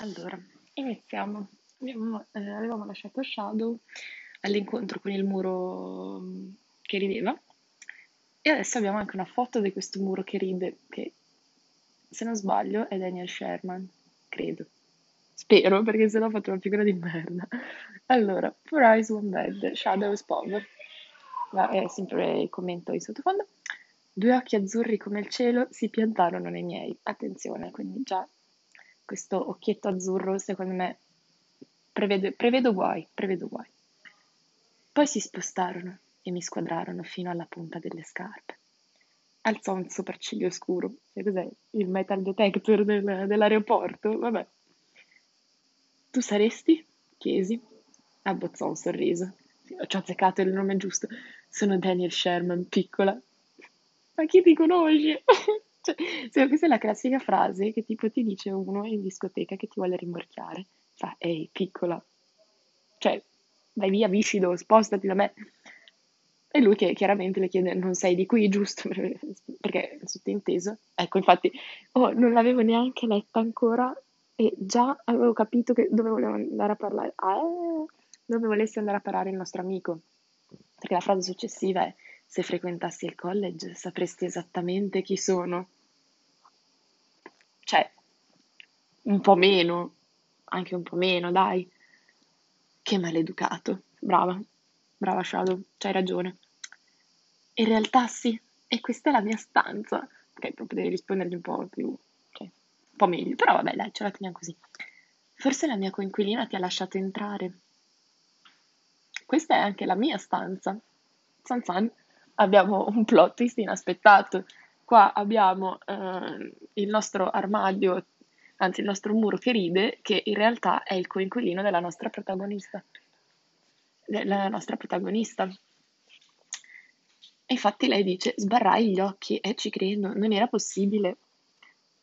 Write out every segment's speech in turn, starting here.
Allora, iniziamo. Abbiamo, eh, avevamo lasciato Shadow all'incontro con il muro mm, che rideva e adesso abbiamo anche una foto di questo muro che ride, che se non sbaglio è Daniel Sherman, credo. Spero, perché sennò ho fatto una figura di merda. Allora, Four Eyes, One Bed, Shadow is Power. è sempre il commento in sottofondo. Due occhi azzurri come il cielo si piantarono nei miei. Attenzione, quindi già questo occhietto azzurro, secondo me, prevede, prevedo guai, prevedo guai. Poi si spostarono e mi squadrarono fino alla punta delle scarpe. Alzò un sopracciglio scuro. Che cos'è? Il metal detector del, dell'aeroporto? Vabbè. Tu saresti? chiesi. Abbozzò un sorriso. Ci ho azzeccato il nome giusto. Sono Daniel Sherman, piccola. Ma chi ti conosce? Cioè, questa è la classica frase che tipo ti dice uno in discoteca che ti vuole rimorchiare. Fa, ehi, piccola. Cioè, vai via, viscido, spostati da me. E lui che chiaramente le chiede, non sei di qui, giusto? Perché è sottinteso. Ecco, infatti, oh, non l'avevo neanche letta ancora e già avevo capito dove volevo andare a parlare. Ah, dove volesse andare a parlare il nostro amico. Perché la frase successiva è se frequentassi il college sapresti esattamente chi sono. Cioè, un po' meno, anche un po' meno, dai. Che maleducato. Brava, brava Shadow, c'hai ragione. In realtà sì, e questa è la mia stanza. Ok, proprio devi rispondergli un po' più, cioè, un po' meglio, però vabbè, dai, ce la teniamo così. Forse la mia coinquilina ti ha lasciato entrare. Questa è anche la mia stanza. San San abbiamo un plot twist inaspettato. Qua abbiamo eh, il nostro armadio, anzi il nostro muro che ride, che in realtà è il coinquilino della nostra protagonista. Della nostra protagonista. Infatti lei dice, sbarrai gli occhi, e eh, ci credo, non era possibile.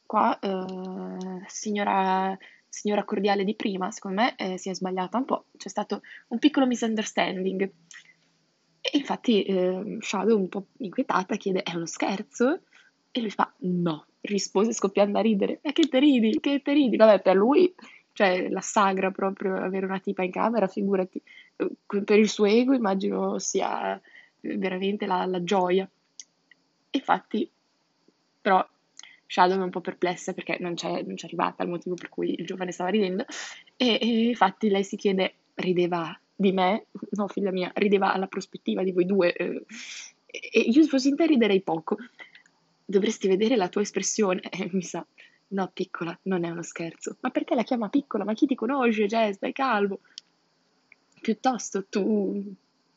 Qua, eh, signora, signora cordiale di prima, secondo me eh, si è sbagliata un po', c'è stato un piccolo misunderstanding. E infatti eh, Shadow, un po' inquietata, chiede: È uno scherzo? E lui fa: No, rispose scoppiando a ridere. E che te ridi? Che te ridi? Vabbè, per lui, cioè, la sagra proprio avere una tipa in camera, figurati. Eh, per il suo ego, immagino sia veramente la, la gioia. Infatti, però, Shadow è un po' perplessa perché non c'è, non c'è arrivata il motivo per cui il giovane stava ridendo. E, e infatti lei si chiede: rideva di me, no figlia mia, rideva alla prospettiva di voi due eh, e io fossi in te riderei poco. Dovresti vedere la tua espressione, eh, mi sa. No, piccola, non è uno scherzo. Ma perché la chiama piccola? Ma chi ti conosce, Jess? Dai calmo. Piuttosto tu,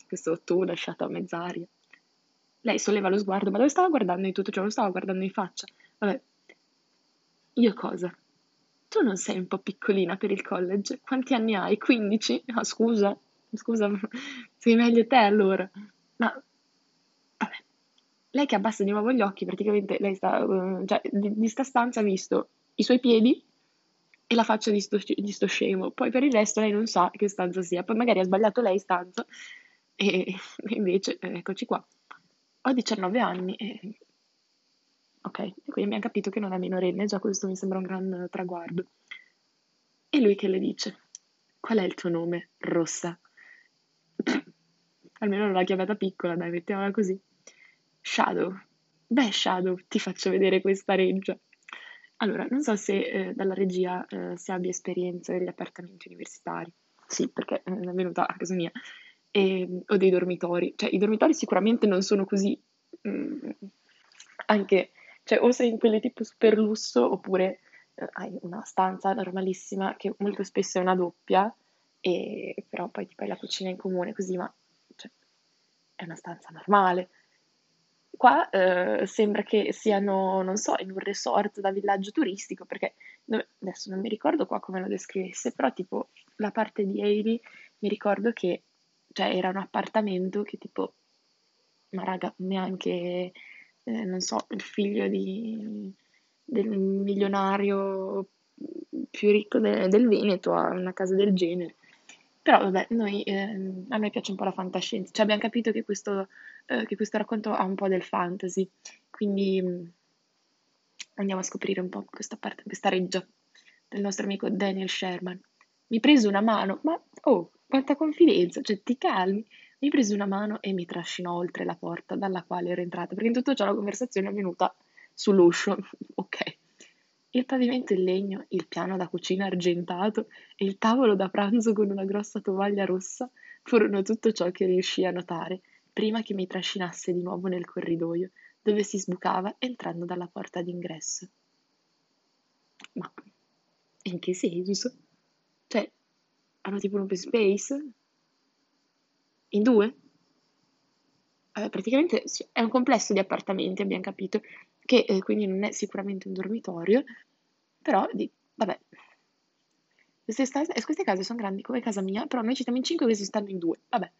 questo tu lasciato a mezz'aria. Lei solleva lo sguardo, ma dove stava guardando in tutto ciò? Lo stava guardando in faccia. Vabbè, io cosa? Tu non sei un po' piccolina per il college? Quanti anni hai? 15? Ah, scusa, Scusa, sei meglio te allora. Ma, vabbè. Lei che abbassa di nuovo gli occhi, praticamente lei sta, uh, cioè, di, di sta stanza ha visto i suoi piedi e la faccia di sto, di sto scemo. Poi per il resto lei non sa che stanza sia. Poi magari ha sbagliato lei stanza e invece, eh, eccoci qua. Ho 19 anni e... Ok, quindi abbiamo capito che non è minorenne, già questo mi sembra un gran traguardo. E lui che le dice? Qual è il tuo nome, Rossa? Almeno l'ha chiamata piccola, dai, mettiamola così. Shadow. Beh, Shadow, ti faccio vedere questa reggia. Allora, non so se eh, dalla regia eh, si abbia esperienza degli appartamenti universitari. Sì, perché eh, è venuta a casa mia. E, o dei dormitori. Cioè, i dormitori sicuramente non sono così. Mm, anche, cioè, o sei in quelli tipo super lusso, oppure eh, hai una stanza normalissima che molto spesso è una doppia e però poi ti fai la cucina in comune così, ma è una stanza normale. Qua eh, sembra che siano, non so, in un resort da villaggio turistico, perché adesso non mi ricordo qua come lo descrivesse, però tipo la parte di Hailey mi ricordo che cioè, era un appartamento che tipo, ma raga, neanche, eh, non so, il figlio di, del milionario più ricco de- del Veneto ha una casa del genere. Però vabbè, noi, ehm, a me piace un po' la fantascienza, cioè abbiamo capito che questo, eh, che questo racconto ha un po' del fantasy, quindi mh, mm, andiamo a scoprire un po' questa parte, questa reggia. del nostro amico Daniel Sherman. Mi prese una mano, ma oh, quanta confidenza, cioè ti calmi. Mi prese una mano e mi trascinò oltre la porta dalla quale ero entrata, perché in tutto ciò la conversazione è venuta sull'uscio. Il pavimento in legno, il piano da cucina argentato e il tavolo da pranzo con una grossa tovaglia rossa furono tutto ciò che riuscii a notare prima che mi trascinasse di nuovo nel corridoio, dove si sbucava entrando dalla porta d'ingresso. Ma in che senso? Cioè, hanno tipo un open space? In due? Eh, praticamente è un complesso di appartamenti, abbiamo capito, che eh, quindi non è sicuramente un dormitorio, però di, vabbè. Queste, stase, queste case sono grandi come casa mia, però noi ci stiamo in cinque e questi stanno in due. Vabbè.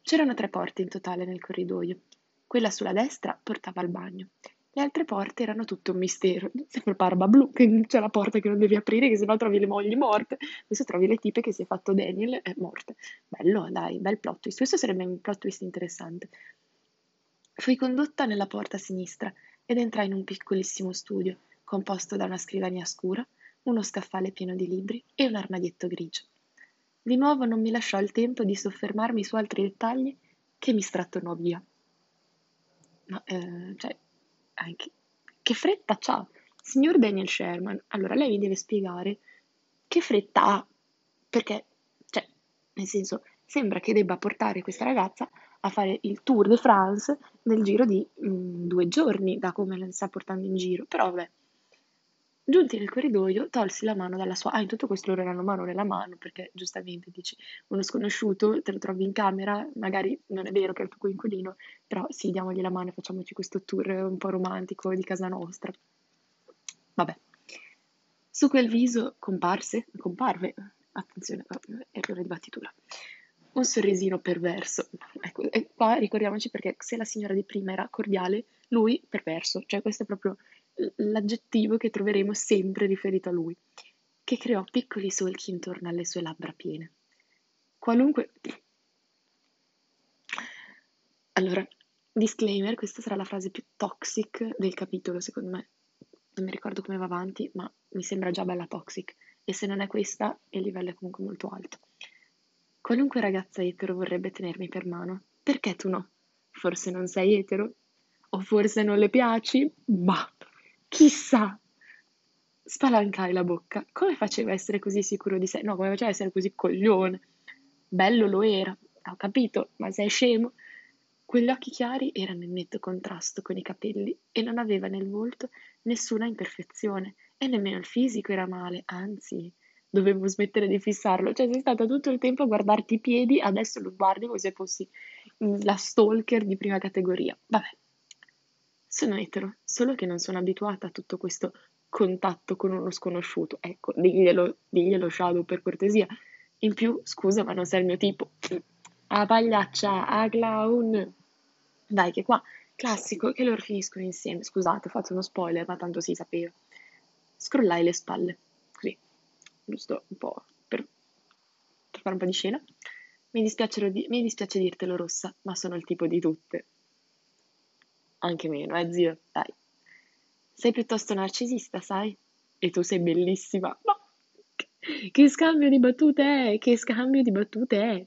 C'erano tre porte in totale nel corridoio. Quella sulla destra portava al bagno. Le altre porte erano tutte un mistero. Sembra Barba Blu, che c'è la porta che non devi aprire, che sennò trovi le mogli morte. Adesso trovi le tipe che si è fatto Daniel è morte. Bello, dai, bel plot twist. Questo sarebbe un plot twist interessante. Fui condotta nella porta sinistra ed entrai in un piccolissimo studio, composto da una scrivania scura, uno scaffale pieno di libri e un armadietto grigio. Di nuovo non mi lasciò il tempo di soffermarmi su altri dettagli che mi strattonò via. Ma, eh, cioè, anche, che fretta c'ha? Signor Daniel Sherman, allora lei mi deve spiegare che fretta ha, perché, cioè, nel senso, sembra che debba portare questa ragazza a fare il Tour de France nel giro di mh, mm, due giorni, da come la sta portando in giro, però vabbè. Giunti nel corridoio, tolsi la mano dalla sua... Ah, in tutto questo loro erano mano nella mano, perché giustamente dici, uno sconosciuto, te lo trovi in camera, magari non è vero che è il tuo coinquilino, però sì, diamogli la mano e facciamoci questo tour un po' romantico di casa nostra. Vabbè. Su quel viso comparse, comparve, attenzione, errore di battitura, un sorrisino perverso. Ecco, e qua ricordiamoci perché se la signora di prima era cordiale, lui perverso, cioè questo è proprio l'aggettivo che troveremo sempre riferito a lui, che creò piccoli solchi intorno alle sue labbra piene. Qualunque... Allora, disclaimer, questa sarà la frase più toxic del capitolo, secondo me. Non mi ricordo come va avanti, ma mi sembra già bella toxic. E se non è questa, il livello è comunque molto alto. Qualunque ragazza etero vorrebbe tenermi per mano. Perché tu no? Forse non sei etero? O forse non le piaci? Bah, Chissà! Spalancai la bocca. Come faceva a essere così sicuro di sé? No, come faceva a essere così coglione? Bello lo era, ho capito, ma sei scemo? Quegli occhi chiari erano in netto contrasto con i capelli e non aveva nel volto nessuna imperfezione e nemmeno il fisico era male, anzi, dovevo smettere di fissarlo. Cioè, sei stata tutto il tempo a guardarti i piedi, adesso lo guardi come se fossi la stalker di prima categoria. Vabbè, sono etero, solo che non sono abituata a tutto questo contatto con uno sconosciuto. Ecco, diglielo, diglielo Shadow per cortesia. In più, scusa, ma non sei il mio tipo. A pagliaccia, a clown. Dai, che qua, classico, che loro finiscono insieme. Scusate, ho fatto uno spoiler, ma tanto si sapeva. Scrollai le spalle, giusto un po' per, per fare un po' di scena. Mi, di, mi dispiace dirtelo rossa, ma sono il tipo di tutte anche meno, eh zio, dai. Sei piuttosto narcisista, sai? E tu sei bellissima. Ma che scambio di battute è? Che scambio di battute è?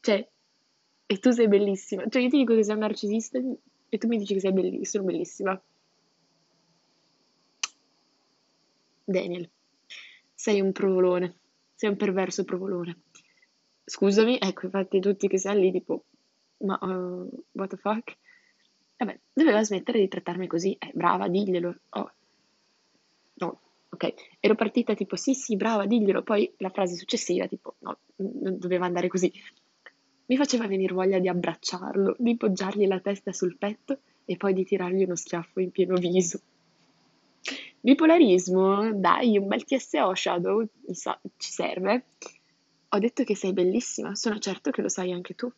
Cioè, e tu sei bellissima. Cioè, io ti dico che sei un narcisista e tu mi dici che sei bellissima, sono bellissima. Daniel, sei un provolone, sei un perverso provolone. Scusami, ecco, infatti tutti che sei lì tipo, ma uh, what the fuck? Vabbè, doveva smettere di trattarmi così. Eh, brava, diglielo. Oh. No, ok. Ero partita tipo sì, sì, brava, diglielo. Poi la frase successiva, tipo, no, non doveva andare così. Mi faceva venire voglia di abbracciarlo, di poggiargli la testa sul petto e poi di tirargli uno schiaffo in pieno viso. Bipolarismo? Dai, un bel TSO Shadow, ci serve. Ho detto che sei bellissima, sono certo che lo sai anche tu.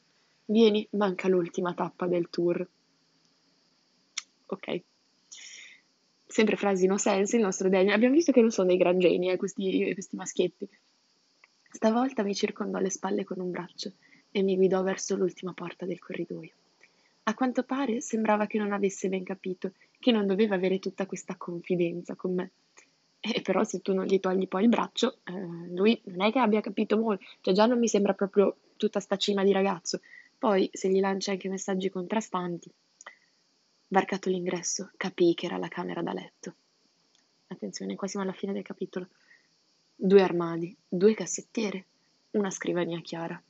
Vieni, manca l'ultima tappa del tour ok. Sempre frasi no sense, il nostro Daniel. Abbiamo visto che non sono dei gran geni, eh, questi, questi maschietti. Stavolta mi circondò le spalle con un braccio e mi guidò verso l'ultima porta del corridoio. A quanto pare sembrava che non avesse ben capito che non doveva avere tutta questa confidenza con me. E però se tu non gli togli poi il braccio, eh, lui non è che abbia capito molto, cioè già non mi sembra proprio tutta sta cima di ragazzo. Poi se gli lancia anche messaggi contrastanti. Varcato l'ingresso, capii che era la camera da letto. Attenzione, qua siamo alla fine del capitolo. Due armadi, due cassettiere, una scrivania chiara,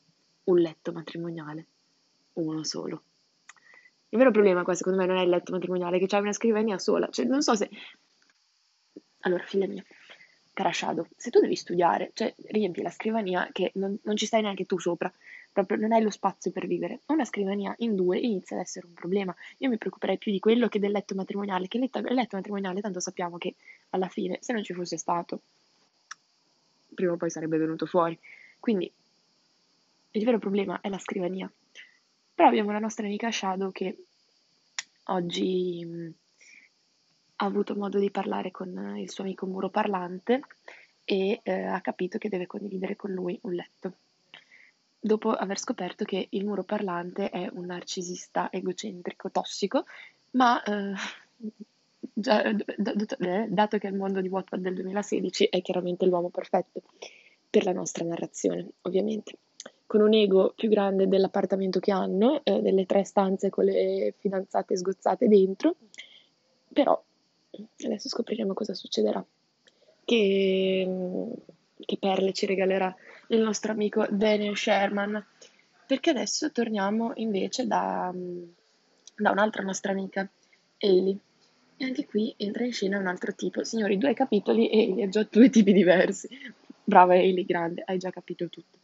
un letto matrimoniale, uno solo. Il vero problema qua secondo me non è il letto matrimoniale, che c'è una scrivania sola, cioè non so se allora, figlia mia, cara Shadow, se tu devi studiare, cioè riempi la scrivania che non, non ci stai neanche tu sopra, proprio non hai lo spazio per vivere. Una scrivania in due inizia ad essere un problema. Io mi preoccuperei più di quello che del letto matrimoniale, che il letto, il letto matrimoniale tanto sappiamo che alla fine, se non ci fosse stato, prima o poi sarebbe venuto fuori. Quindi il vero problema è la scrivania. Però abbiamo la nostra amica Shadow che oggi ha avuto modo di parlare con il suo amico muro parlante e eh, ha capito che deve condividere con lui un letto. Dopo aver scoperto che il muro parlante è un narcisista egocentrico, tossico, ma eh, già, eh, dato che il mondo di Wattpad del 2016 è chiaramente l'uomo perfetto per la nostra narrazione, ovviamente. Con un ego più grande dell'appartamento che hanno, eh, delle tre stanze con le fidanzate sgozzate dentro, però Adesso scopriremo cosa succederà. Che, che perle ci regalerà il nostro amico Daniel Sherman. Perché adesso torniamo invece da, da un'altra nostra amica, Ailey. E anche qui entra in scena un altro tipo. Signori, due capitoli e Ailey ha già due tipi diversi. Brava Ailey, grande, hai già capito tutto.